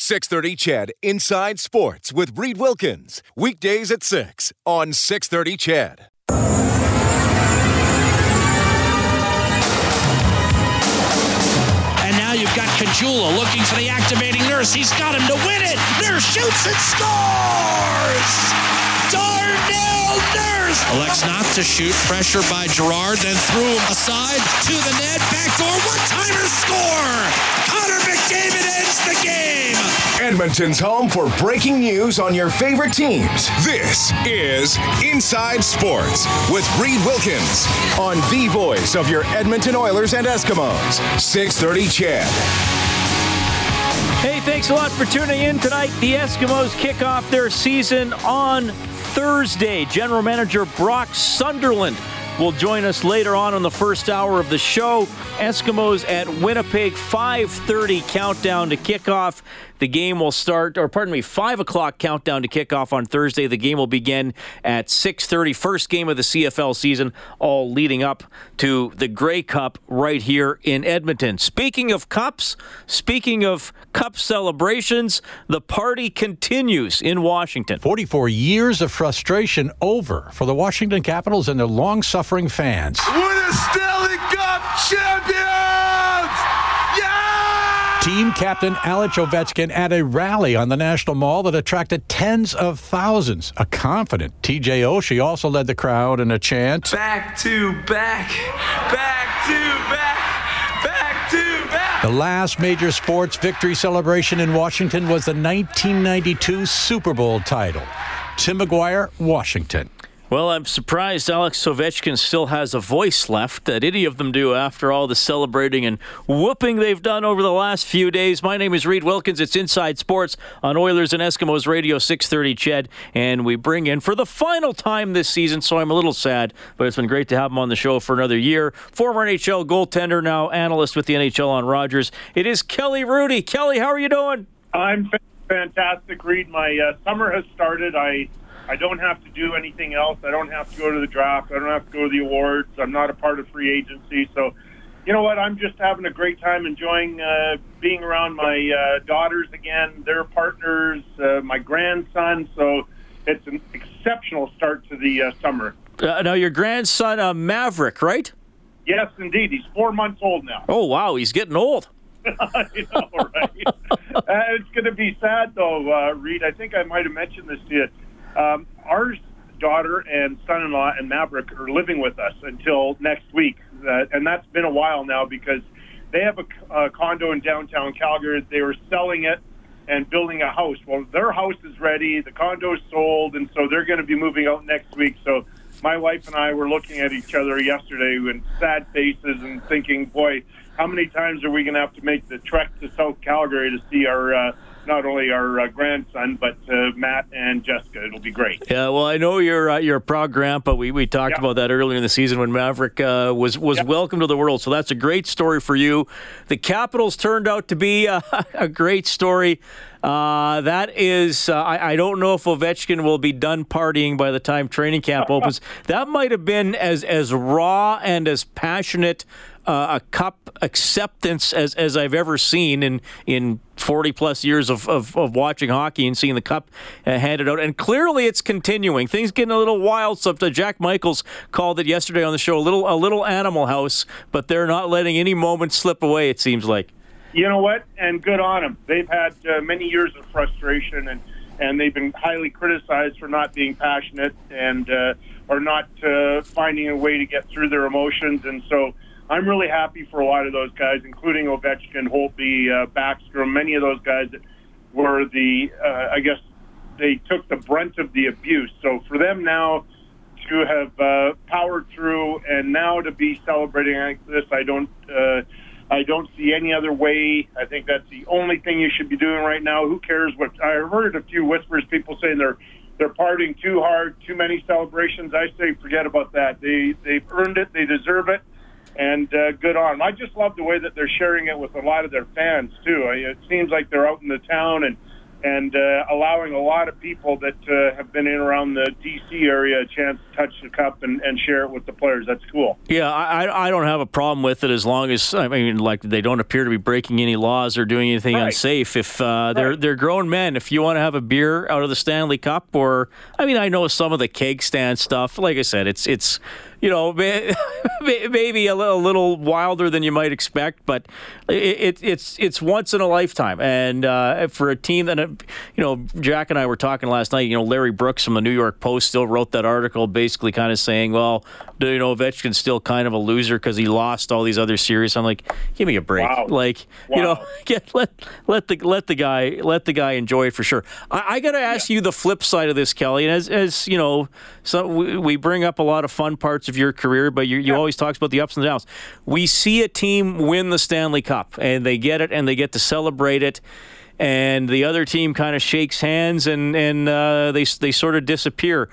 630 CHED Inside Sports with Reed Wilkins. Weekdays at 6 on 630 CHED. And now you've got Caggiula looking for the activating nurse. He's got him to win it. Nurse shoots and scores! Darnell Nurse! Elects not to shoot. Pressure by Gerard, then threw him aside to the net. Backdoor one-timer score! Connor McDavid ends the game! Edmonton's home for breaking news on your favorite teams. This is Inside Sports with Reed Wilkins on the voice of your Edmonton Oilers and Eskimos. 630 CHED. Hey, thanks a lot for tuning in tonight. The Eskimos kick off their season on Thursday. General Manager Brock Sunderland will join us later on in the first hour of the show. Eskimos at Winnipeg, 5:30 countdown to kickoff. The game will start, or pardon me, 5 o'clock countdown to kickoff on Thursday. The game will begin at 6.30, first game of the CFL season, all leading up to the Grey Cup right here in Edmonton. Speaking of cups, speaking of cup celebrations, the party continues in Washington. 44 years of frustration over for the Washington Capitals and their long-suffering fans. We're the Stanley Team captain Alex Ovechkin at a rally on the National Mall that attracted tens of thousands. A confident TJ Oshie also led the crowd in a chant. Back to back, back to back, back to back. The last major sports victory celebration in Washington was the 1992 Super Bowl title. Tim McGuire, Washington. Well, I'm surprised Alex Ovechkin still has a voice left, that any of them do after all the celebrating and whooping they've done over the last few days. My name is Reed Wilkins. It's Inside Sports on Oilers and Eskimos Radio 630 CHED. And we bring in for the final time this season, so I'm a little sad, but it's been great to have him on the show for another year. Former NHL goaltender, now analyst with the NHL on Rogers. It is Kelly Hrudey. Kelly, how are you doing? I'm fantastic, Reed. My uh, summer has started. I I don't have to do anything else. I don't have to go to the draft. I don't have to go to the awards. I'm not a part of free agency. So, you know what? I'm just having a great time enjoying uh, being around my uh, daughters again, their partners, uh, my grandson. So it's an exceptional start to the uh, summer. Uh, now, your grandson, uh, Maverick, right? Yes, indeed. He's four months old now. Oh, wow. He's getting old. Know, right? uh, it's going to be sad, though, uh, Reed. I think I might have mentioned this to you. Um, our daughter and son-in-law and Maverick are living with us until next week, uh, and that's been a while now because they have a, a condo in downtown Calgary. They were selling it and building a house. Well, their house is ready, the condo's sold, and so they're going to be moving out next week. So my wife and I were looking at each other yesterday with sad faces and thinking, boy, how many times are we going to have to make the trek to South Calgary to see our uh, not only our uh, grandson but uh, Matt and Jessica? It'll be great. Yeah, well, I know you're uh, you're a proud grandpa. We we talked Yeah. about that earlier in the season when Maverick uh, was was Yeah. welcome to the world. So that's a great story for you. The Capitals turned out to be uh, a great story. Uh, that is, uh, I, I don't know if Ovechkin will be done partying by the time training camp opens. that might have been as as raw and as passionate uh, a cup acceptance as, as I've ever seen in in 40 plus years of, of, of watching hockey and seeing the cup uh, handed out. And clearly it's continuing. Things getting a little wild. So Jack Michaels called it yesterday on the show a little a little animal house, but they're not letting any moment slip away. It seems like. You know what? And good on them. They've had uh, many years of frustration, and and they've been highly criticized for not being passionate and uh, or not uh, finding a way to get through their emotions. And so I'm really happy for a lot of those guys, including Ovechkin, Holtby, uh, Backstrom, many of those guys that were the uh, I guess they took the brunt of the abuse. So for them now to have uh, powered through and now to be celebrating like this, I don't. Uh, I don't see any other way. I think that's the only thing you should be doing right now. Who cares what? I heard a few whispers, people saying they're they're partying too hard, too many celebrations. I say forget about that. They they've earned it. They deserve it, and uh, good on them. I just love the way that they're sharing it with a lot of their fans too. It seems like they're out in the town and and uh, allowing a lot of people that uh, have been in around the DC area a chance to touch the cup and, and share it with the players. That's cool. Yeah, I, I don't have a problem with it as long as I mean, like they don't appear to be breaking any laws or doing anything Right. unsafe. If uh, they're Right. they're grown men, if you want to have a beer out of the Stanley Cup, or I mean, I know some of the keg stand stuff. Like I said, it's it's you know maybe a little, wilder than you might expect, but it, it, it's it's once in a lifetime. And uh, for a team that, uh, you know, Jack and I were talking last night. You know, Larry Brooks from the New York Post still wrote that article, basically kind of saying, well, you know Ovechkin's still kind of a loser because he lost all these other series. I'm like, give me a break. Wow. Like, you know, get let let the let the guy let the guy enjoy it for sure. I, I got to ask you the flip side of this, Kelly. And as as you know, so we, we bring up a lot of fun parts of your career, but you you always talks about the ups and downs. We see a team win the Stanley Cup, and they get it, and they get to celebrate it. And the other team kind of shakes hands, and and uh, they they sort of disappear.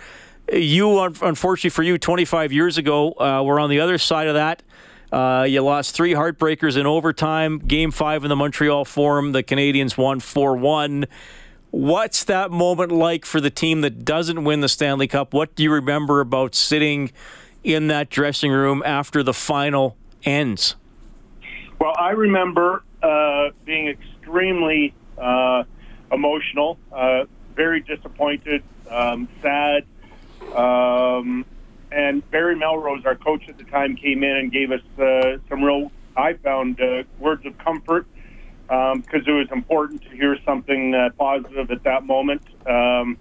You, unfortunately for you, 25 years ago, uh, were on the other side of that. Uh, you lost three heartbreakers in overtime. Game five in the Montreal Forum, the Canadiens won 4 1. What's that moment like for the team that doesn't win the Stanley Cup? What do you remember about sitting in that dressing room after the final ends? Well, I remember uh, being extremely uh, emotional, uh, very disappointed, um, sad. Um, and Barry Melrose, our coach at the time, came in and gave us uh, some real, I found, uh, words of comfort because it was important to hear something uh, positive at that moment. Um,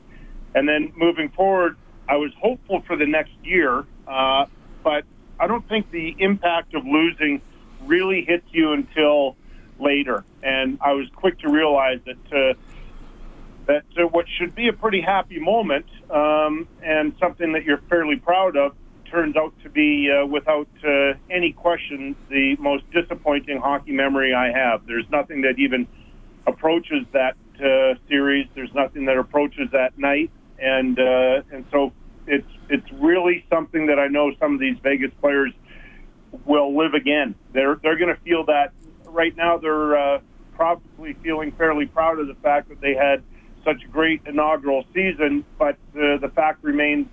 and then moving forward, I was hopeful for the next year, uh, but I don't think the impact of losing really hits you until later. And I was quick to realize that uh, that uh, what should be a pretty happy moment um, and something that you're fairly proud of turns out to be, uh, without uh, any question, the most disappointing hockey memory I have. There's nothing that even approaches that uh, series. There's nothing that approaches that night, and uh, and so it's it's really something that I know some of these Vegas players will live again. They're they're going to feel that right now. They're uh, probably feeling fairly proud of the fact that they had such a great inaugural season, but uh, the fact remains.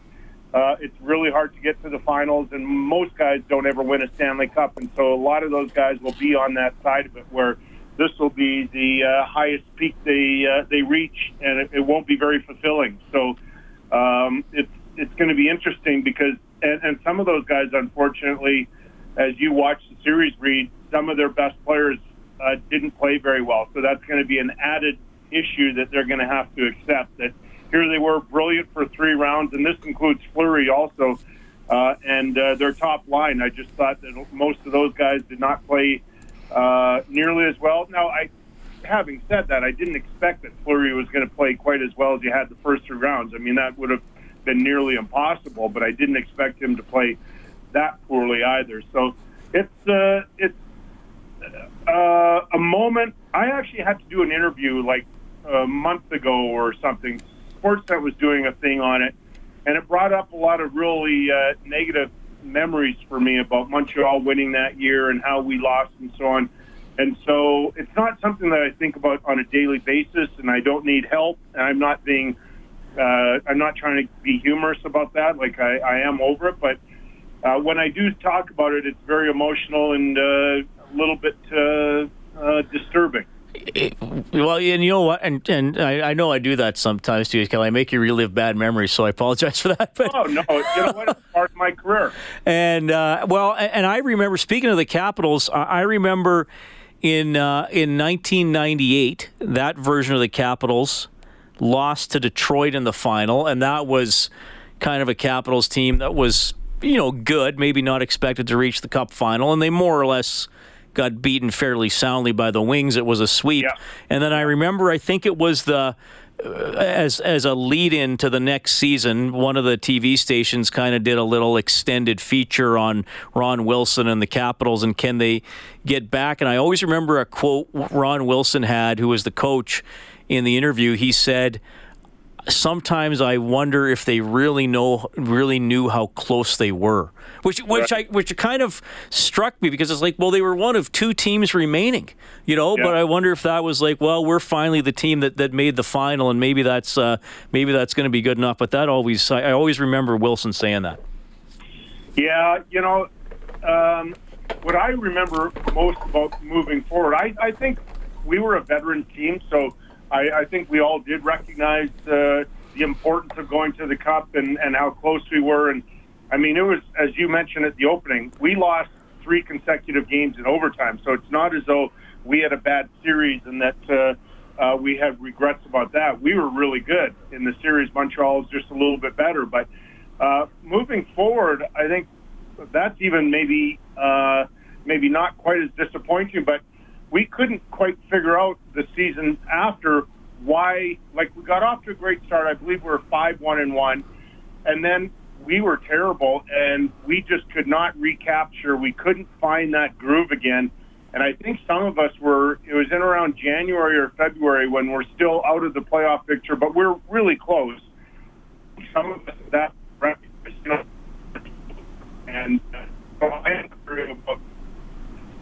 Uh, it's really hard to get to the finals, and most guys don't ever win a Stanley Cup, and so a lot of those guys will be on that side of it, where this will be the uh, highest peak they uh, they reach, and it, it won't be very fulfilling. So um, it's it's going to be interesting because, and, and some of those guys, unfortunately, as you watch the series Reed, some of their best players uh, didn't play very well. So that's going to be an added issue that they're going to have to accept. That here they were brilliant for three rounds, and this includes Fleury also, uh, and uh, their top line. I just thought that most of those guys did not play uh, nearly as well. Now, I, having said that, I didn't expect that Fleury was going to play quite as well as he had the first three rounds. I mean, that would have been nearly impossible, but I didn't expect him to play that poorly either. So it's uh, it's uh, a moment. I actually had to do an interview like a month ago or something. Sportsnet was doing a thing on it, and it brought up a lot of really uh, negative memories for me about Montreal winning that year and how we lost and so on. And so it's not something that I think about on a daily basis, and I don't need help. And I'm not being, uh, I'm not trying to be humorous about that. Like I, I am over it, but uh, when I do talk about it, it's very emotional and uh, a little bit uh, uh, disturbing. Well, and you know what? And and I, I know I do that sometimes too, Kelly. I make you relive bad memories, so I apologize for that. But Oh no, you know what? It's part of my career. And uh, well, and I remember speaking of the Capitals. I I remember in uh, in 1998 that version of the Capitals lost to Detroit in the final, and that was kind of a Capitals team that was you know good, maybe not expected to reach the Cup final, and they more or less got beaten fairly soundly by the Wings. It was a sweep, Yeah. and then I remember I think it was the uh, as as a lead in to the next season, one of the TV stations kind of did a little extended feature on Ron Wilson and the Capitals and can they get back? And I always remember a quote Ron Wilson had, who was the coach in the interview. He said, "Sometimes I wonder if they really know, really knew how close they were." Which, which I, which kind of struck me because it's like, well, they were one of two teams remaining, you know. Yeah. But I wonder if that was like, well, we're finally the team that, that made the final, and maybe that's uh, maybe that's going to be good enough. But that always, I, I always remember Wilson saying that. Yeah, you know, um, what I remember most about moving forward, I, I think we were a veteran team, so I, I think we all did recognize uh, the importance of going to the Cup and, and how close we were. And I mean, it was, as you mentioned at the opening, we lost three consecutive games in overtime, so it's not as though we had a bad series and that uh, uh, we had regrets about that. We were really good in the series. Montreal is just a little bit better, but uh, moving forward, I think that's even maybe uh, maybe not quite as disappointing, but we couldn't quite figure out the season after why. Like we got off to a great start. I believe we were five one and one, and then we were terrible, and we just could not recapture. We couldn't find that groove again. And I think some of us were, it was in around January or February when we're still out of the playoff picture, but we're really close. Some of us, that, you know, and uh, I am about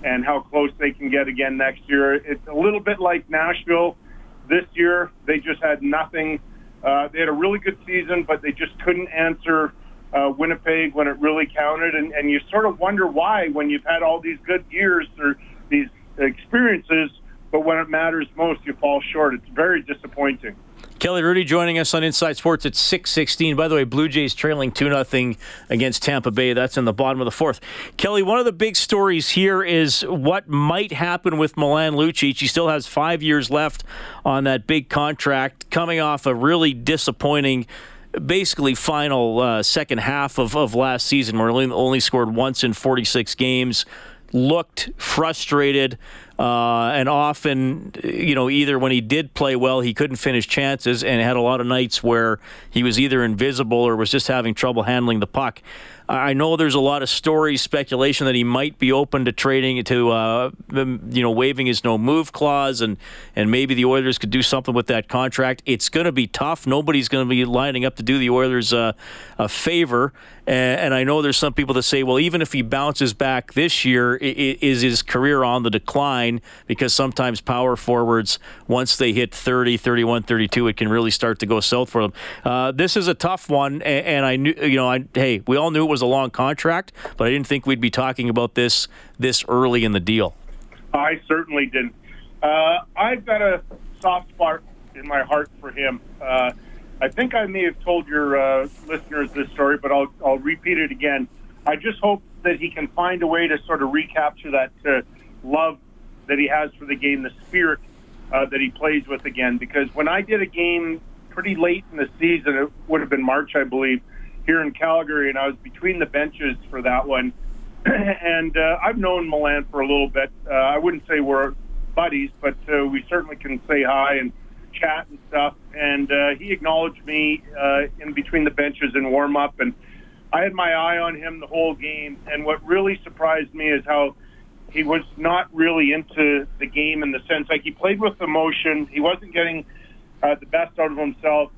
and how close they can get again next year. It's a little bit like Nashville this year. They just had nothing. Uh, they had a really good season, but they just couldn't answer uh, Winnipeg when it really counted. And, and you sort of wonder why when you've had all these good years or these experiences, but when it matters most, you fall short. It's very disappointing. Kelly Hrudey joining us on Inside Sports at 6:16. By the way, Blue Jays trailing 2 0 against Tampa Bay. That's in the bottom of the fourth. Kelly, one of the big stories here is what might happen with Milan Lucic. He still has 5 years left on that big contract coming off a really disappointing basically final uh, second half of, of last season where he only scored once in 46 games looked frustrated uh, and often, you know, either when he did play well, he couldn't finish chances and had a lot of nights where he was either invisible or was just having trouble handling the puck. I know there's a lot of stories, speculation that he might be open to trading to, uh, you know, waiving his no move clause, and and maybe the Oilers could do something with that contract. It's going to be tough. Nobody's going to be lining up to do the Oilers uh, a favor. And, and I know there's some people that say, well, even if he bounces back this year, is his career on the decline? Because sometimes power forwards, once they hit 30, 31, 32, it can really start to go south for them. Uh, this is a tough one, and, and I knew, you know, I, hey, we all knew it was a long contract, but I didn't think we'd be talking about this this early in the deal. I certainly didn't. Uh, I've got a soft spot in my heart for him. Uh, I think I may have told your uh, listeners this story, but I'll, I'll repeat it again. I just hope that he can find a way to sort of recapture that uh, love that he has for the game, the spirit uh, that he plays with again. Because when I did a game pretty late in the season, it would have been March, I believe, here in Calgary, and I was between the benches for that one. and uh, I've known Milan for a little bit. Uh, I wouldn't say we're buddies, but uh, we certainly can say hi and chat and stuff. And uh, he acknowledged me uh, in between the benches in warm up, and I had my eye on him the whole game. And what really surprised me is how he was not really into the game in the sense like he played with emotion. He wasn't getting uh, the best out of himself,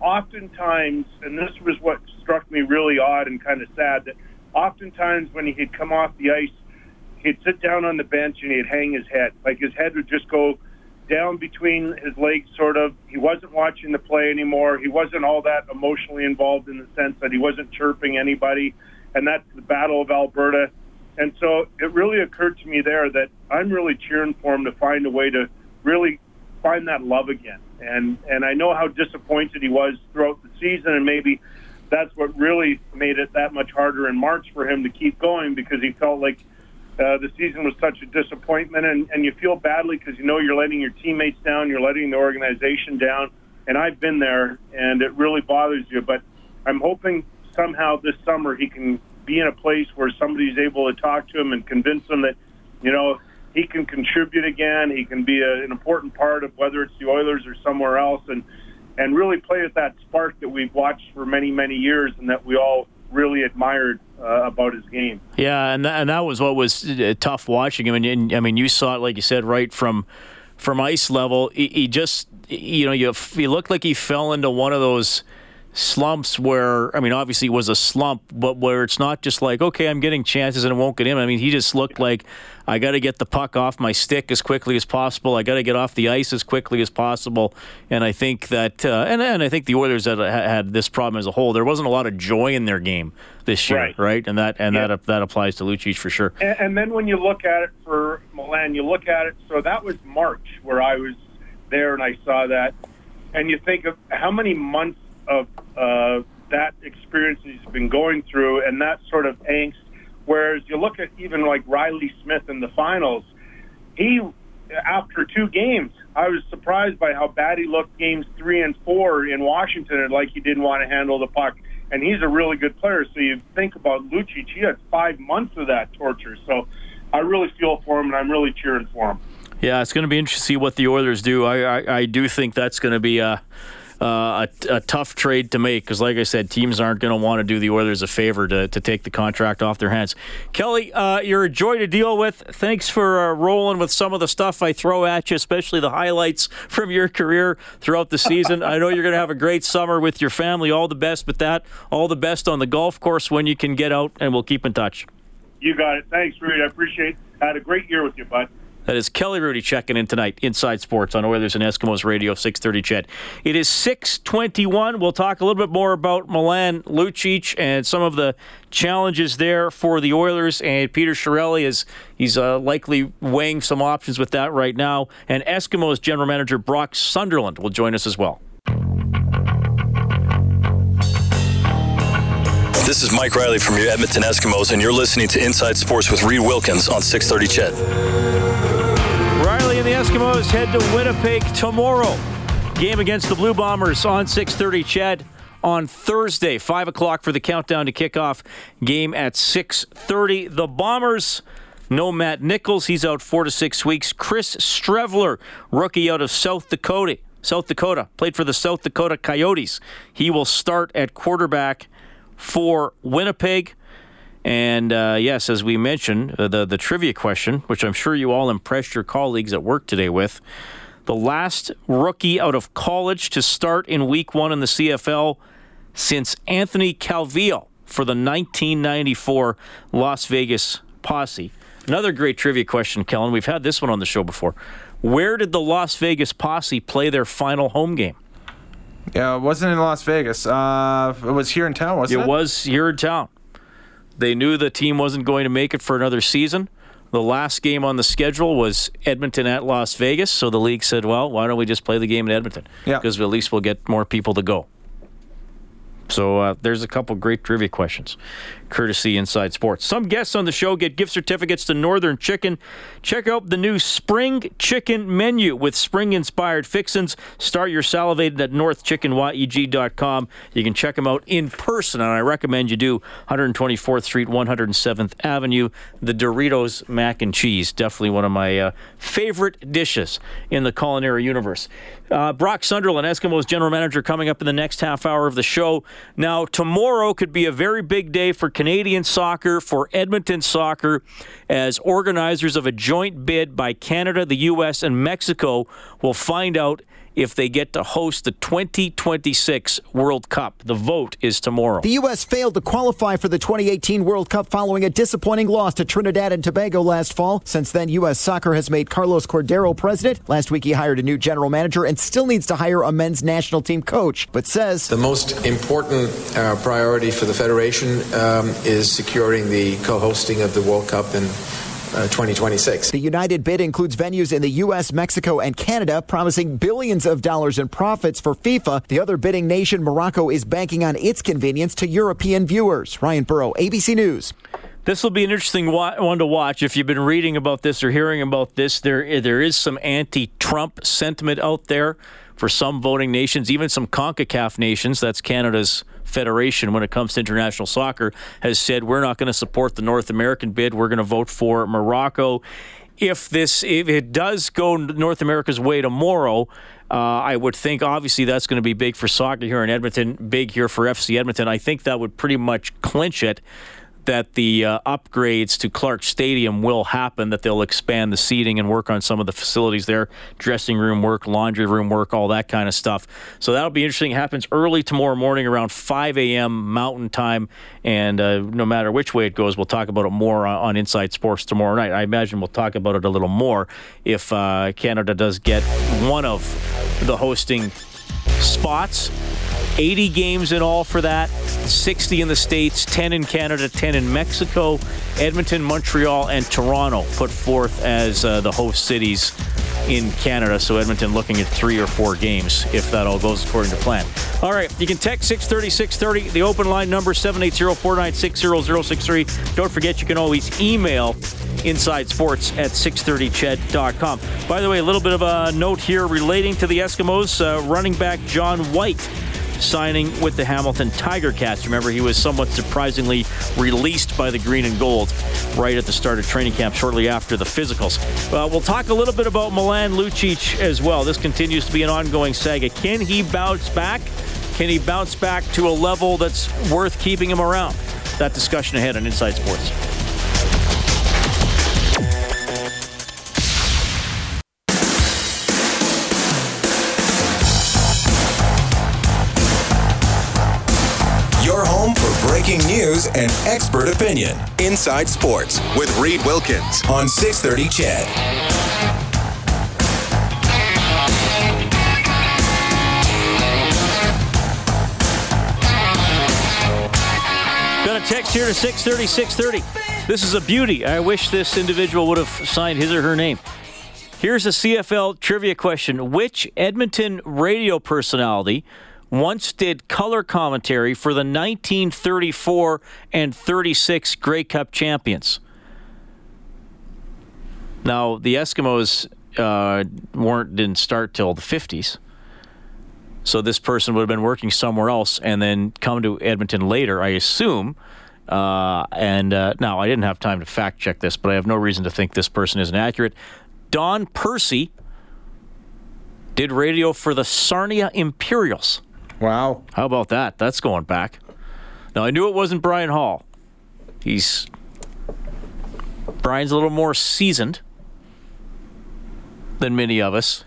oftentimes, and this was what struck me really odd and kind of sad, that oftentimes when he'd come off the ice, he'd sit down on the bench and he'd hang his head. Like his head would just go down between his legs, sort of. He wasn't watching the play anymore. He wasn't all that emotionally involved in the sense that he wasn't chirping anybody. And that's the Battle of Alberta. And so it really occurred to me there that I'm really cheering for him to find a way to really find that love again. And and I know how disappointed he was throughout the season, and maybe that's what really made it that much harder in March for him to keep going because he felt like uh, the season was such a disappointment, and, and you feel badly because you know you're letting your teammates down, you're letting the organization down, and I've been there, and it really bothers you. But I'm hoping somehow this summer he can be in a place where somebody's able to talk to him and convince him that, you know, he can contribute again. He can be a, an important part of whether it's the Oilers or somewhere else, and and really play with that spark that we've watched for many many years and that we all really admired uh, about his game. Yeah, and that, and that was what was uh, tough watching him. And, I mean, you saw it like you said right from from ice level. He, he just you know you he looked like he fell into one of those slumps where I mean obviously it was a slump, but where it's not just like okay I'm getting chances and it won't get in. I mean he just looked like I got to get the puck off my stick as quickly as possible. I got to get off the ice as quickly as possible. And I think that uh, and and I think the Oilers had, had this problem as a whole. There wasn't a lot of joy in their game this year, right? right? And that and yeah. that that applies to Lucic for sure. And, and then when you look at it for Milan, you look at it. So that was March where I was there and I saw that, and you think of how many months of uh, that experience he's been going through and that sort of angst. Whereas you look at even like Reilly Smith in the finals, he after two games, I was surprised by how bad he looked games three and four in Washington, and like he didn't want to handle the puck. And he's a really good player. So you think about Lucic, he had five months of that torture. So I really feel for him, and I'm really cheering for him. Yeah, it's going to be interesting to see what the Oilers do. I I, I do think that's going to be a uh, a, a, tough trade to make because, like I said, teams aren't going to want to do the Oilers a favor to, to take the contract off their hands. Kelly, uh, you're a joy to deal with. Thanks for uh, rolling with some of the stuff I throw at you, especially the highlights from your career throughout the season. I know you're going to have a great summer with your family. All the best with that. All the best on the golf course when you can get out, and we'll keep in touch. You got it. Thanks, Reed. I appreciate it. Had a great year with you, bud. That is Kelly Hrudey checking in tonight, Inside Sports on Oilers and Eskimos Radio, 630 CHED. It is 621. We'll talk a little bit more about Milan Lucic and some of the challenges there for the Oilers. And Peter Chiarelli is he's uh, likely weighing some options with that right now. And Eskimos general manager Brock Sunderland will join us as well. This is Mike Reilly from your Edmonton Eskimos, and you're listening to Inside Sports with Reed Wilkins on 630 CHED. Eskimos head to Winnipeg tomorrow. Game against the Blue Bombers on 6:30. CHED on Thursday, five o'clock for the countdown to kickoff. Game at 6:30. The Bombers. No Matt Nichols. He's out four to six weeks. Chris Streveler, rookie out of South Dakota. South Dakota played for the South Dakota Coyotes. He will start at quarterback for Winnipeg. And uh, yes, as we mentioned, uh, the the trivia question, which I'm sure you all impressed your colleagues at work today with, the last rookie out of college to start in Week One in the CFL since Anthony Calvillo for the 1994 Las Vegas Posse. Another great trivia question, Kellen. We've had this one on the show before. Where did the Las Vegas Posse play their final home game? Yeah, it wasn't in Las Vegas. Uh, it was here in town, wasn't it? It was here in town. They knew the team wasn't going to make it for another season. The last game on the schedule was Edmonton at Las Vegas, so the league said, "Well, why don't we just play the game in Edmonton? Yeah, because at least we'll get more people to go." So uh, there's a couple great trivia questions, courtesy Inside Sports. Some guests on the show get gift certificates to Northern Chicken. Check out the new Spring Chicken menu with spring-inspired fixins. Start your salivating at northchickenyeg.com. You can check them out in person, and I recommend you do 124th Street, 107th Avenue. The Doritos mac and cheese, definitely one of my uh, favorite dishes in the culinary universe. Uh, Brock Sunderland, Eskimos general manager, coming up in the next half hour of the show. Now, tomorrow could be a very big day for Canadian soccer, for Edmonton soccer, as organizers of a joint bid by Canada, the U.S., and Mexico will find out if they get to host the 2026 World Cup. The vote is tomorrow. The U.S. failed to qualify for the 2018 World Cup following a disappointing loss to Trinidad and Tobago last fall. Since then, U.S. soccer has made Carlos Cordeiro president. Last week, he hired a new general manager and still needs to hire a men's national team coach, but says the most important uh, priority for the Federation um, is securing the co hosting of the World Cup in uh, 2026. The United bid includes venues in the U.S., Mexico, and Canada, promising billions of dollars in profits for FIFA. The other bidding nation, Morocco, is banking on its convenience to European viewers. Ryan Burrow, ABC News. This will be an interesting one to watch. If you've been reading about this or hearing about this, there there is some anti-Trump sentiment out there for some voting nations, even some CONCACAF nations. That's Canada's federation when it comes to international soccer has said we're not going to support the North American bid. We're going to vote for Morocco. if this if it does go North America's way tomorrow, uh, I would think obviously that's going to be big for soccer here in Edmonton, big here for FC Edmonton. I think that would pretty much clinch it that the uh, upgrades to Clarke Stadium will happen, that they'll expand the seating and work on some of the facilities there, dressing room work, laundry room work, all that kind of stuff. So that'll be interesting. It happens early tomorrow morning around 5 a.m. Mountain Time. And uh, no matter which way it goes, we'll talk about it more on, Inside Sports tomorrow night. I imagine we'll talk about it a little more if uh, Canada does get one of the hosting spots 80 games in all for that, 60 in the States, 10 in Canada, 10 in Mexico. Edmonton, Montreal, and Toronto put forth as uh, the host cities in Canada. So Edmonton looking at three or four games if that all goes according to plan. All right, you can text 630 630, the open line number 780 496 0063. Don't forget, you can always email inside sports at 630ched.com. By the way, a little bit of a note here relating to the Eskimos. Uh, running back John White signing with the Hamilton Tiger Cats. Remember, he was somewhat surprisingly released by the green and gold right at the start of training camp shortly after the physicals. Uh, we'll talk a little bit about Milan Lucic as well. This continues to be an ongoing saga. Can he bounce back? Can he bounce back to a level that's worth keeping him around? That discussion ahead on Inside Sports. News and expert opinion. Inside Sports with Reed Wilkins on 630 CHED. Got a text here to 630 630. This is a beauty. I wish this individual would have signed his or her name. Here's a CFL trivia question Which Edmonton radio personality once did color commentary for the 1934 and 36 Grey Cup champions. Now, the Eskimos uh, weren't didn't start till the 50s. So this person would have been working somewhere else and then come to Edmonton later, I assume. Uh, and uh, now I didn't have time to fact check this, but I have no reason to think this person isn't accurate. Don Percy did radio for the Sarnia Imperials. Wow. How about that? That's going back. Now, I knew it wasn't Brian Hall. He's. Brian's a little more seasoned than many of us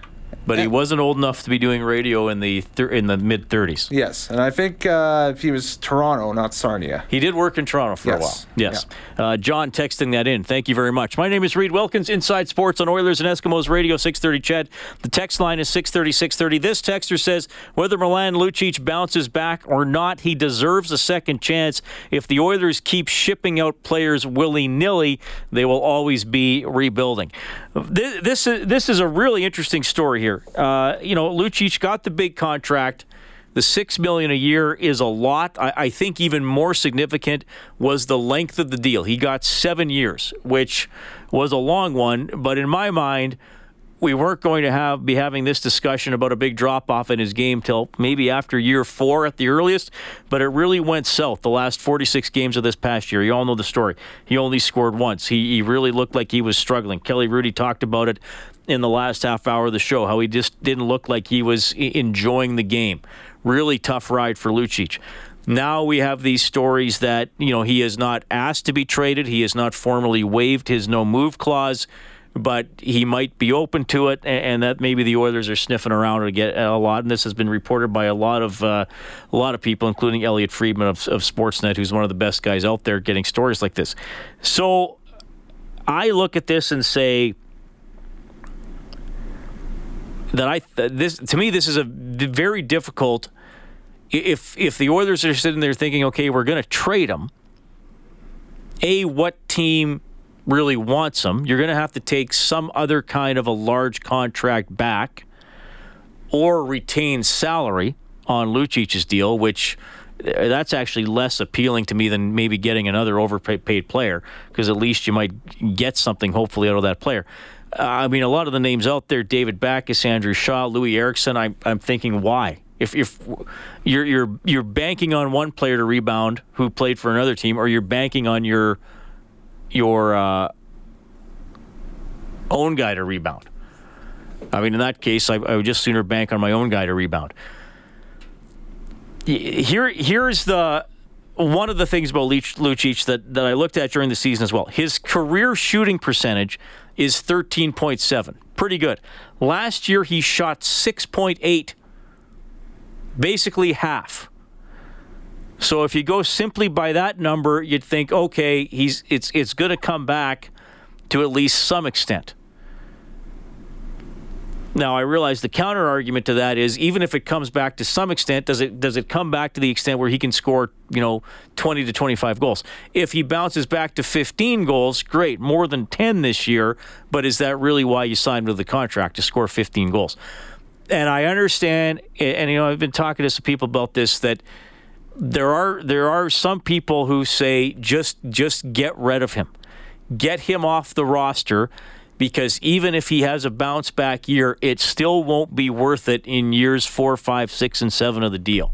but he wasn't old enough to be doing radio in the thir- in the mid 30s. Yes, and I think uh, he was Toronto, not Sarnia. He did work in Toronto for yes. a while. Yes. Yeah. Uh, John texting that in. Thank you very much. My name is Reed Wilkins, Inside Sports on Oilers and Eskimos Radio 630 CHED. The text line is 630 630. This texter says whether Milan Lucic bounces back or not, he deserves a second chance. If the Oilers keep shipping out players willy nilly, they will always be rebuilding. This, this, this is a really interesting story here Uh, you know, Lucic got the big contract. The six million a year is a lot. I, I, think even more significant was the length of the deal. He got seven years, which was a long one. But in my mind, we weren't going to have be having this discussion about a big drop off in his game till maybe after year four at the earliest. But it really went south the last 46 games of this past year. You all know the story. He only scored once. He, he really looked like he was struggling. Kelly Hrudey talked about it in the last half hour of the show, how he just didn't look like he was enjoying the game. Really tough ride for Lucic. Now we have these stories that, you know, he is not asked to be traded. He has not formally waived his no move clause, but he might be open to it, and that maybe the Oilers are sniffing around to get a lot. And this has been reported by a lot of uh, a lot of people, including Elliot Friedman of, of Sportsnet, who's one of the best guys out there getting stories like this. So I look at this and say, that I this to me this is a very difficult. If if the Oilers are sitting there thinking, okay, we're going to trade him. A what team really wants him? You're going to have to take some other kind of a large contract back, or retain salary on Lucic's deal, which uh, that's actually less appealing to me than maybe getting another overpaid player because at least you might get something hopefully out of that player. I mean, a lot of the names out there: David Backes, Andrew Shaw, Loui Eriksson. I'm I'm thinking, why? If, if you're you're you're banking on one player to rebound who played for another team, or you're banking on your your uh, own guy to rebound. I mean, in that case, I, I would just sooner bank on my own guy to rebound. Here, here's the one of the things about Lucic that, that I looked at during the season as well. His career shooting percentage is 13.7. Pretty good. Last year, he shot 6.8, basically half. So if you go simply by that number, you'd think, okay, he's it's it's going to come back to at least some extent. Now I realize the counter argument to that is even if it comes back to some extent, does it does it come back to the extent where he can score, you know, 20 to 25 goals? If he bounces back to 15 goals, great, more than 10 this year, but is that really why you signed with the contract to score 15 goals? And I understand and you know, I've been talking to some people about this that there are there are some people who say just just get rid of him. Get him off the roster because even if he has a bounce back year, it still won't be worth it in years four, five, six, and seven of the deal.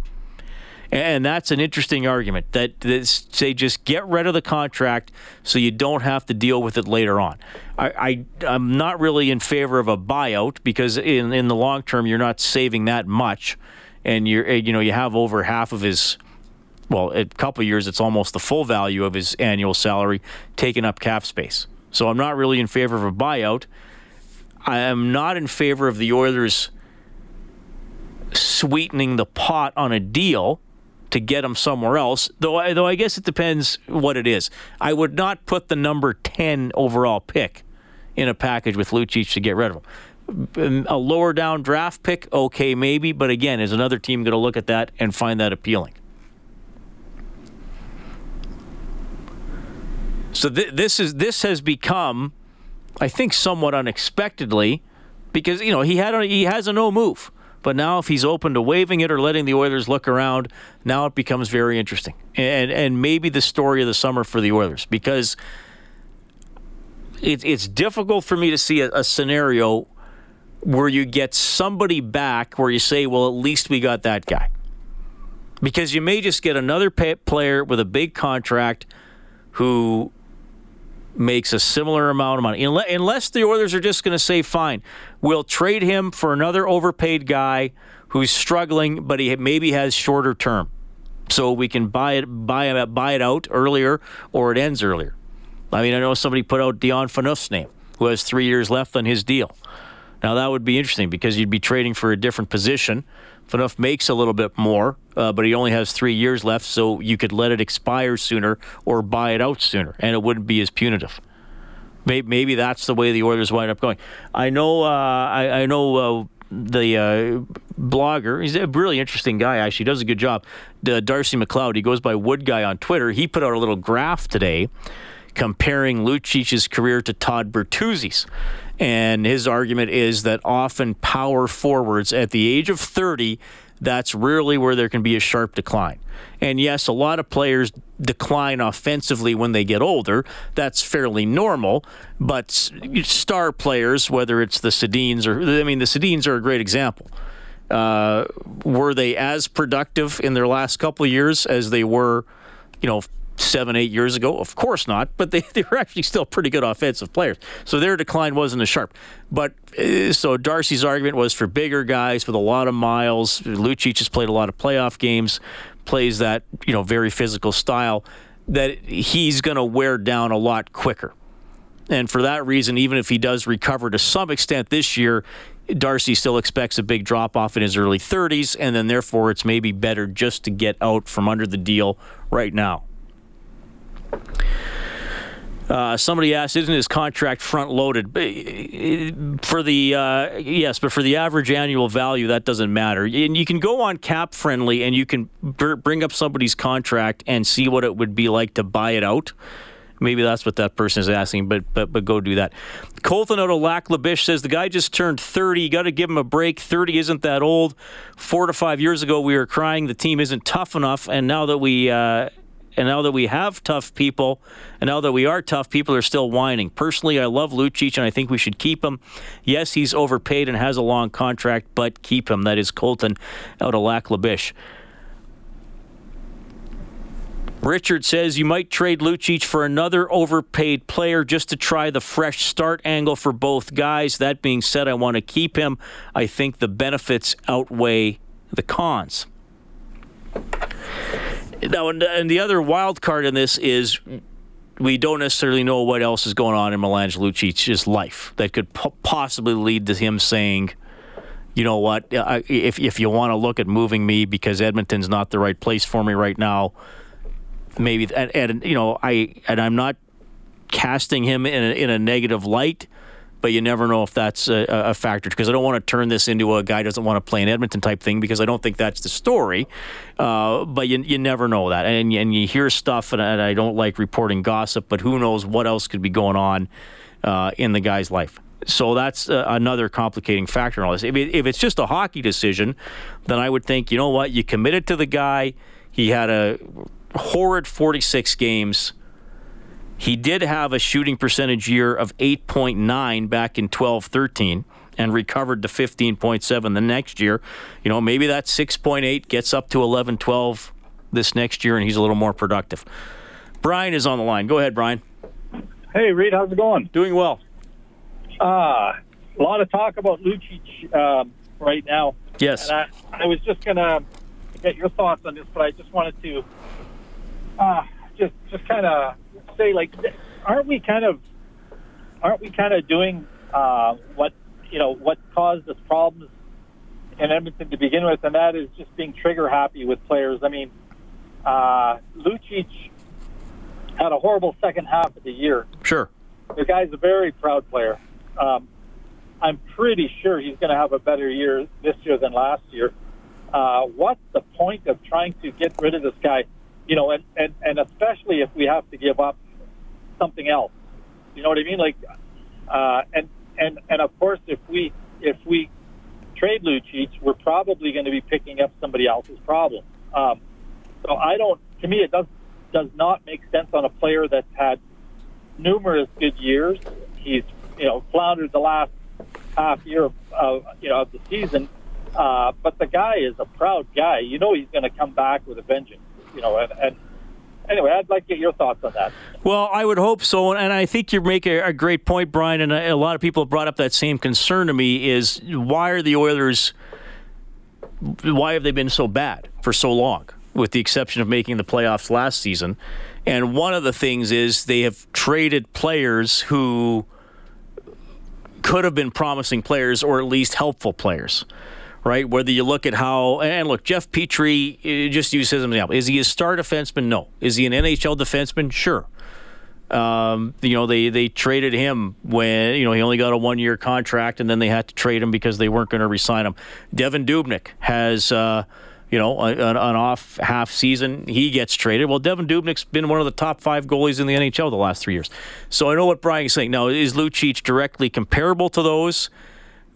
And that's an interesting argument that, say just get rid of the contract so you don't have to deal with it later on. I, I am not really in favor of a buyout because in in the long term you're not saving that much, and you're you know you have over half of his well, a couple years, it's almost the full value of his annual salary taking up cap space. So I'm not really in favor of a buyout. I am not in favor of the Oilers sweetening the pot on a deal to get him somewhere else. Though, I, though I guess it depends what it is. I would not put the number 10 overall pick in a package with Lucic to get rid of him. Mm, a lower down draft pick, okay, maybe, but again, is another team going to look at that and find that appealing? So th- this is this has become, I think, somewhat unexpectedly, because you know he had a, he has a no move, but now if he's open to waiving it or letting the Oilers look around, now it becomes very interesting, and and maybe the story of the summer for the Oilers because it, it's difficult for me to see a, a scenario where you get somebody back where you say, well, at least we got that guy. Because you may just get another player with a big contract who makes a similar amount of money. Unless the Oilers are just going to say, fine, we'll trade him for another overpaid guy who's struggling, but he maybe has shorter term. So we can buy it, buy it, buy it out earlier, or it ends earlier. I mean, I know somebody put out Dion Phaneuf's name, who has three years left on his deal. Now that would be interesting because you'd be trading for a different position. Phaneuf makes a little bit more, uh, but he only has three years left, so you could let it expire sooner or buy it out sooner, and it wouldn't be as punitive. Maybe, maybe that's the way the Oilers wind up going. I know. Uh, I, I, know. Uh, the uh, blogger. He's a really interesting guy, actually. Does a good job. Darcy McLeod, he goes by Wood Guy on Twitter. He put out a little graph today comparing Lucic's career to Todd Bertuzzi's. And his argument is that often power forwards at the age of 30, that's really where there can be a sharp decline. And yes, a lot of players decline offensively when they get older. That's fairly normal. But star players, whether it's the Sedins or, I mean, the Sedins are a great example. Uh, were they as productive in their last couple of years as they were, you know, seven, eight years ago? Of course not, but they, they were actually still pretty good offensive players. So their decline wasn't as sharp. But uh, so Darcy's argument was for bigger guys with a lot of miles. Lucic has played a lot of playoff games, plays that, you know, very physical style, that he's going to wear down a lot quicker. And for that reason, even if he does recover to some extent this year, Darcy still expects a big drop off in his early 30s, and then therefore it's maybe better just to get out from under the deal right now. Uh, somebody asked, "Isn't his contract front loaded?" For the uh, yes, but for the average annual value, that doesn't matter. And you can go on Cap Friendly and you can br- bring up somebody's contract and see what it would be like to buy it out. Maybe that's what that person is asking, but but but go do that. Colton out of Lac says the guy just turned 30. You got to give him a break. 30 isn't that old. Four to five years ago, we were crying the team isn't tough enough, and now that we. Uh, and now that we have tough people, and now that we are tough, people are still whining. Personally, I love Lucic, and I think we should keep him. Yes, he's overpaid and has a long contract, but keep him. That is Colton out of Lac La. Richard says you might trade Lucic for another overpaid player just to try the fresh start angle for both guys. That being said, I want to keep him. I think the benefits outweigh the cons. Now, and the other wild card in this is we don't necessarily know what else is going on in Milan Lucic's life that could possibly lead to him saying, you know what, if, if you want to look at moving me because Edmonton's not the right place for me right now, maybe and, and you know I and I'm not casting him in a, in a negative light, but you never know if that's a, a factor because I don't want to turn this into a guy doesn't want to play in Edmonton type thing because I don't think that's the story. Uh, but you you never know that, and and you hear stuff, and I don't like reporting gossip, but who knows what else could be going on uh, in the guy's life. So that's uh, another complicating factor in all this. If, it, if it's just a hockey decision, then I would think, you know what, you committed to the guy. He had a horrid 46 games. He did have a shooting percentage year of 8.9 back in 12 13 and recovered to 15.7 the next year. You know, maybe that 6.8 gets up to 11 12 this next year and he's a little more productive. Brian is on the line. Go ahead, Brian. Hey, Reed, how's it going? Doing well. Uh, a lot of talk about Lucic um, right now. Yes. And I, I was just going to get your thoughts on this, but I just wanted to uh, just just kind of say like, aren't we kind of aren't we kind of doing uh, what you know what caused us problems in Edmonton to begin with, and that is just being trigger happy with players. I mean, uh, Lucic had a horrible second half of the year. Sure, the guy's a very proud player. Um, I'm pretty sure he's going to have a better year this year than last year. Uh, what's the point of trying to get rid of this guy? you know, and, and, and especially if we have to give up something else. You know what I mean? Like, uh, and, and, and of course, if we, if we trade Lucic, we're probably going to be picking up somebody else's problem. Um, so I don't, to me, it does, does not make sense on a player that's had numerous good years. He's, you know, floundered the last half year of, you know, of the season. Uh, but the guy is a proud guy. You know he's going to come back with a vengeance you know, and, and anyway, I'd like to get your thoughts on that. Well, I would hope so, and I think you make a, a great point, Brian. And a, a, lot of people have brought up that same concern to me: is why are the Oilers? Why have they been so bad for so long? With the exception of making the playoffs last season, and one of the things is they have traded players who could have been promising players or at least helpful players right? Whether you look at how and look, Jeff Petry, eh, just use his example. Is he a star defenseman? No. Is he an NHL defenseman? Sure. Um, you know, they they traded him when you know he only got a one year contract, and then they had to trade him because they weren't going to resign him. Devan Dubnyk has. Uh, you know, an, an, off half season, he gets traded. Well, Devan Dubnyk's been one of the top five goalies in the NHL the last three years. So I know what Brian's saying. Now, is Lucic directly comparable to those?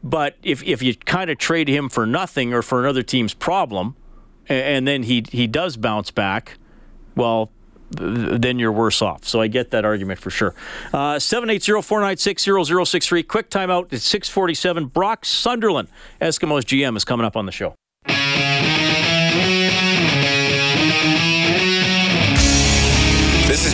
But if if you kind of trade him for nothing or for another team's problem, and then he he does bounce back, well, then you're worse off. So I get that argument for sure. Uh, 780-496-0063. Quick timeout at 647. Brock Sunderland, Eskimos GM, is coming up on the show.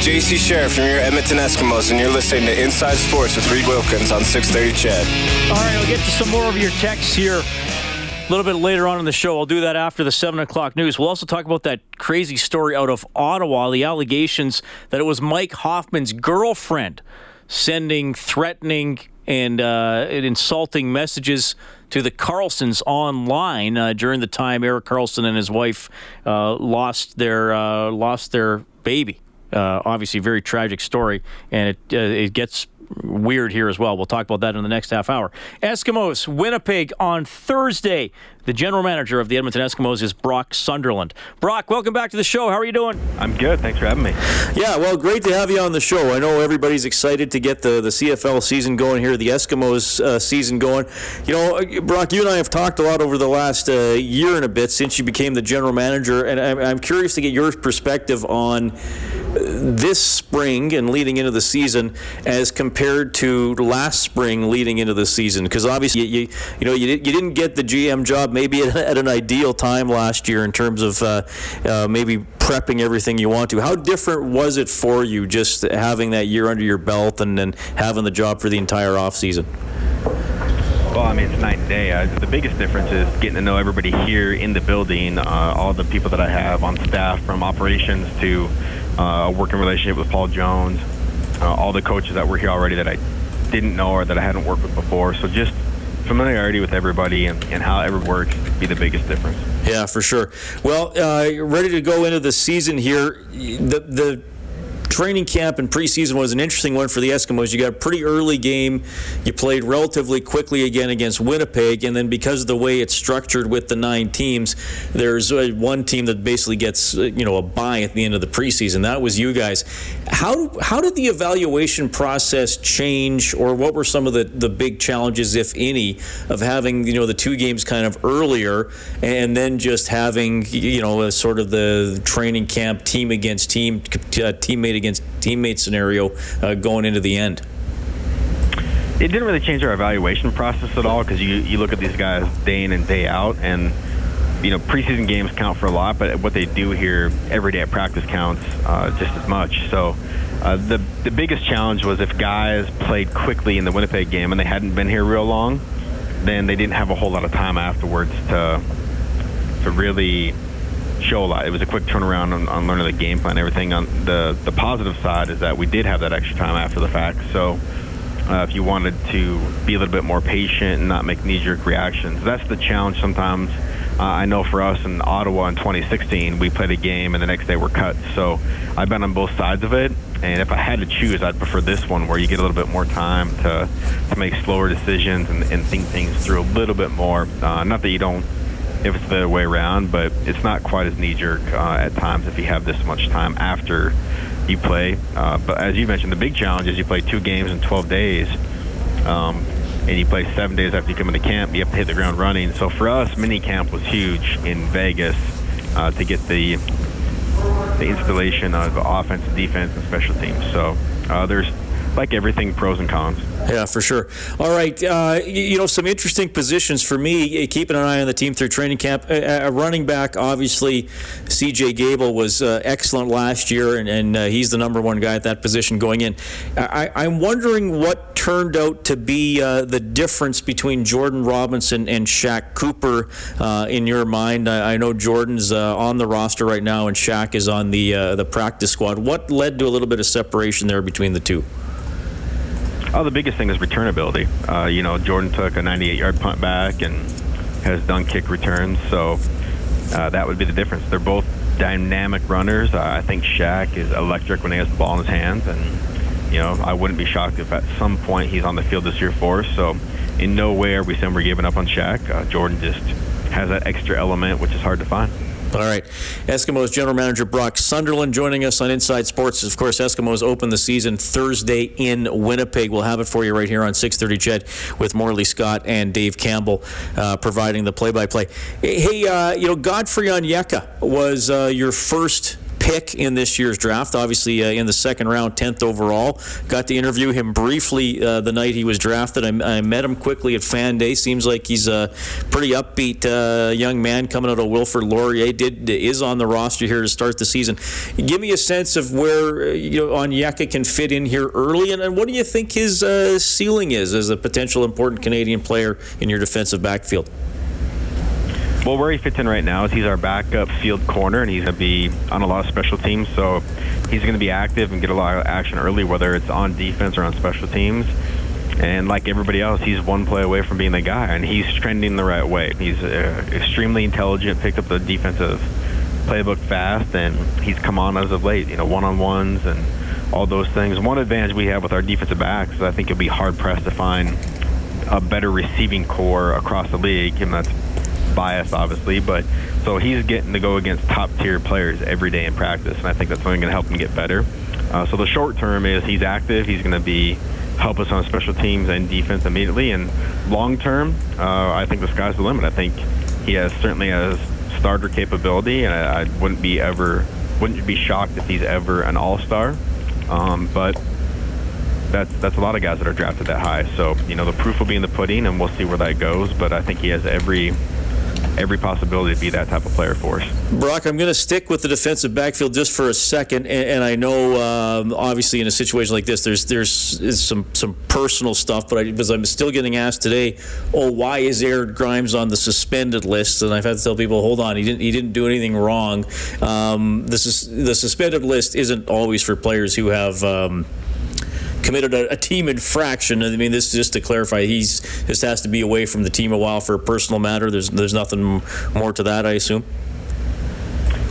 JC Sherritt from your Edmonton Eskimos, and you're listening to Inside Sports with Reed Wilkins on 630 CHED. All right, we'll get to some more of your texts here a little bit later on in the show. I'll do that after the 7 o'clock news. We'll also talk about that crazy story out of Ottawa, the allegations that it was Mike Hoffman's girlfriend sending threatening and, uh, insulting messages to the Karlssons online uh, during the time Erik Karlsson and his wife uh, lost their uh, lost their baby. Uh, obviously, very tragic story, and it uh, it gets weird here as well. We'll talk about that in the next half hour. Eskimos, Winnipeg on Thursday. The general manager of the Edmonton Eskimos is Brock Sunderland. Brock, welcome back to the show. How are you doing? I'm good. Thanks for having me. Yeah, well, great to have you on the show. I know everybody's excited to get the, the CFL season going here, the Eskimos uh, season going. You know, Brock, you and I have talked a lot over the last uh, year and a bit since you became the general manager, and I'm, I'm curious to get your perspective on this spring and leading into the season as compared to last spring leading into the season? Because obviously, you, you know, you, you didn't get the GM job maybe at, an ideal time last year in terms of uh, uh, maybe prepping everything you want to. How different was it for you just having that year under your belt and then having the job for the entire offseason? Well, I mean, it's night and day. Uh, the biggest difference is getting to know everybody here in the building, uh, all the people that I have on staff, from operations to uh, working relationship with Paul Jones, uh, all the coaches that were here already that I didn't know or that I hadn't worked with before. So just familiarity with everybody and, and how it works be the biggest difference. Yeah, for sure. Well, uh, ready to go into the season here. The the training camp and preseason was an interesting one for the Eskimos. You got a pretty early game. You played relatively quickly again against Winnipeg, and then because of the way it's structured with the nine teams, there's uh, one team that basically gets uh, you know a bye at the end of the preseason. That was you guys. How how did the evaluation process change, or what were some of the the big challenges, if any, of having you know the two games kind of earlier, and then just having you know sort of the training camp team against team uh, teammate against teammate scenario uh, going into the end? It didn't really change our evaluation process at all because you, you look at these guys day in and day out, and you know preseason games count for a lot, but what they do here every day at practice counts uh, just as much. So. Uh, the the biggest challenge was if guys played quickly in the Winnipeg game and they hadn't been here real long, then they didn't have a whole lot of time afterwards to to really show a lot. It was a quick turnaround on, on learning the game plan, and everything. On the the positive side is that we did have that extra time after the fact. So uh, if you wanted to be a little bit more patient and not make knee-jerk reactions, that's the challenge sometimes. Uh, I know for us in Ottawa in 2016, we played a game and the next day we're cut. So I've been on both sides of it. And if I had to choose, I'd prefer this one where you get a little bit more time to, to make slower decisions and, and think things through a little bit more. Uh, not that you don't if it's the other way around, but it's not quite as knee jerk uh, at times if you have this much time after you play. Uh, but as you mentioned, the big challenge is you play two games in 12 days, um, and you play seven days after you come into camp. You have to hit the ground running. So for us, mini camp was huge in Vegas uh, to get the the installation of offense, defense, and special teams. So uh, there's like everything, pros and cons. Yeah, for sure. All right, uh, you know some interesting positions for me. Uh, keeping an eye on the team through training camp. A, running back, obviously, C.J. Gable was uh, excellent last year, and, and uh, he's the number one guy at that position going in. I, am wondering what turned out to be uh, the difference between Jordan Robinson and Shaq Cooper uh, in your mind. I, I know Jordan's on the roster right now, and Shaq is on the the practice squad. What led to a little bit of separation there between the two? Oh, the biggest thing is returnability. Uh, you know, Jordan took a 98-yard punt back and has done kick returns, so uh, that would be the difference. They're both dynamic runners. Uh, I think Shaq is electric when he has the ball in his hands, and you know, I wouldn't be shocked if at some point he's on the field this year for us. So, in no way are we saying we're giving up on Shaq. Uh, Jordan just has that extra element, which is hard to find. All right. Eskimos general manager Brock Sunderland joining us on Inside Sports. Of course, Eskimos open the season Thursday in Winnipeg. We'll have it for you right here on 630 CHED with Morley Scott and Dave Campbell uh, providing the play-by-play. Hey, uh, you know, Godfrey Onyeka was uh, your first pick in this year's draft. Obviously, uh, in the second round, 10th overall. Got to interview him briefly uh, the night he was drafted. I, I, met him quickly at Fan Day. Seems like he's a pretty upbeat uh, young man coming out of Wilfrid Laurier. Did is on the roster here to start the season. Give me a sense of where uh, you know Onyeka can fit in here early, and, and what do you think his uh, ceiling is as a potential important Canadian player in your defensive backfield? Well, where he fits in right now is he's our backup field corner, and he's going to be on a lot of special teams. So he's going to be active and get a lot of action early, whether it's on defense or on special teams. And like everybody else, he's one play away from being the guy, and he's trending the right way. He's uh, extremely intelligent, picked up the defensive playbook fast, and he's come on as of late. You know, one-on-ones and all those things. One advantage we have with our defensive backs is I think you'll be hard pressed to find a better receiving core across the league, and that's bias, obviously, but so he's getting to go against top tier players every day in practice, and I think that's only going to help him get better. Uh, so the short term is he's active. He's going to be help us on special teams and defense immediately. And long term, uh, I think the sky's the limit. I think he has certainly has starter capability, and I, I wouldn't be ever wouldn't be shocked if he's ever an All Star. Um, but that's that's a lot of guys that are drafted that high. So you know the proof will be in the pudding, and we'll see where that goes. But I think he has every every possibility to be that type of player for us. Brock, I'm going to stick with the defensive backfield just for a second, and, and I know um, obviously in a situation like this, there's there's some some personal stuff, but I, because I'm still getting asked today, oh, why is Aaron Grimes on the suspended list? And I've had to tell people, hold on, he didn't he didn't do anything wrong. Um, this is the suspended list isn't always for players who have. Um, committed a, a, team infraction. I mean, this just to clarify, he's this has to be away from the team a while for a personal matter. There's there's nothing more to that, I assume.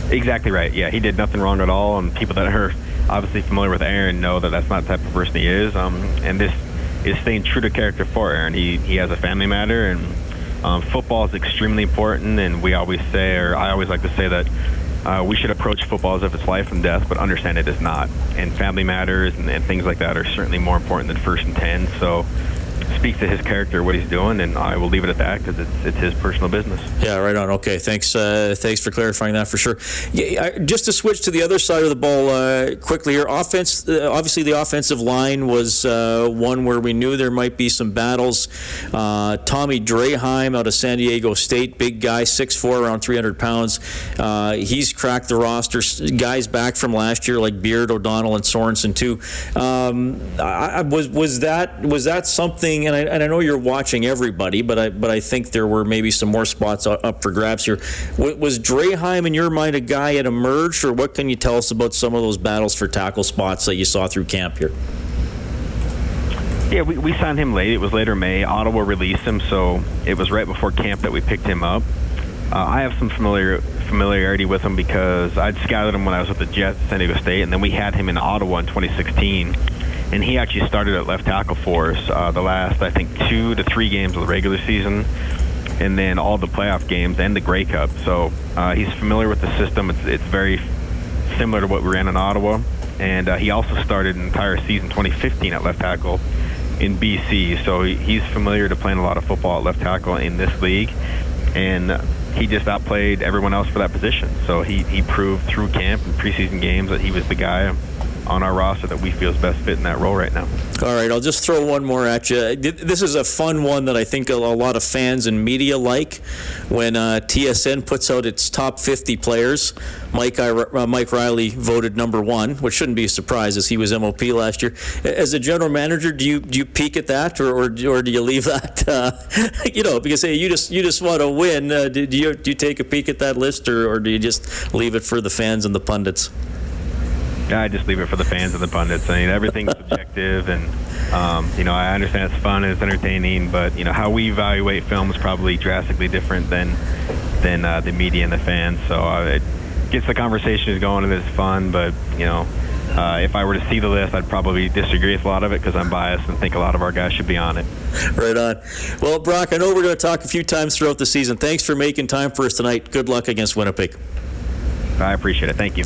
Exactly right. Yeah, he did nothing wrong at all, and people that are obviously familiar with Aaron know that that's not the type of person he is. Um, and this is staying true to character for Aaron. He he has a family matter, and um, football is extremely important. And we always say, or I always like to say that uh, we should approach football as if it's life and death, but understand it is not. And family matters and, and things like that are certainly more important than first and ten. So speaks to his character, what he's doing, and I will leave it at that because it's it's his personal business. Yeah, right on. Okay, thanks. Uh, thanks for clarifying that for sure. Yeah, just to switch to the other side of the ball uh, quickly here. Offense, uh, obviously, the offensive line was uh, one where we knew there might be some battles. Uh, Tommy Draheim out of San Diego State, big guy, 6'4", around 300 pounds. Uh, he's cracked the roster. Guys back from last year like Beard, O'Donnell, and Sorensen too. Um, I, was was that was that something? And I, and I know you're watching everybody, but I but I think there were maybe some more spots up for grabs here. Was Draheim, in your mind a guy that emerged, or what can you tell us about some of those battles for tackle spots that you saw through camp here? Yeah, we, we signed him late. It was later May. Ottawa released him, so it was right before camp that we picked him up. Uh, I have some familiar familiarity with him because I'd scouted him when I was with the Jets, San Diego State, and then we had him in Ottawa in 2016 and he actually started at left tackle for us uh, the last, I think, two to three games of the regular season, and then all the playoff games and the Grey Cup. So uh, he's familiar with the system. It's, it's very similar to what we ran in Ottawa, and uh, he also started an entire season 2015 at left tackle in BC. So he's familiar to playing a lot of football at left tackle in this league, and he just outplayed everyone else for that position. So he, he proved through camp and preseason games that he was the guy on our roster that we feel is best fit in that role right now. All right, I'll just throw one more at you. This is a fun one that I think a lot of fans and media like. When uh, TSN puts out its top 50 players, Mike uh, Mike Reilly voted number one, which shouldn't be a surprise as he was MOP last year. As a general manager, do you do you peek at that, or or, or do you leave that? Uh, you know, because hey, you just you just want to win. Uh, do, you do you take a peek at that list, or, or do you just leave it for the fans and the pundits? Yeah, I just leave it for the fans and the pundits. I mean, everything's subjective, and um, you know, I understand it's fun, and it's entertaining, but you know, how we evaluate film is probably drastically different than than uh, the media and the fans. So uh, it gets the conversations going and it's fun. But you know, uh, if I were to see the list, I'd probably disagree with a lot of it because I'm biased and think a lot of our guys should be on it. Right on. Well, Brock, I know we're going to talk a few times throughout the season. Thanks for making time for us tonight. Good luck against Winnipeg. I appreciate it. Thank you.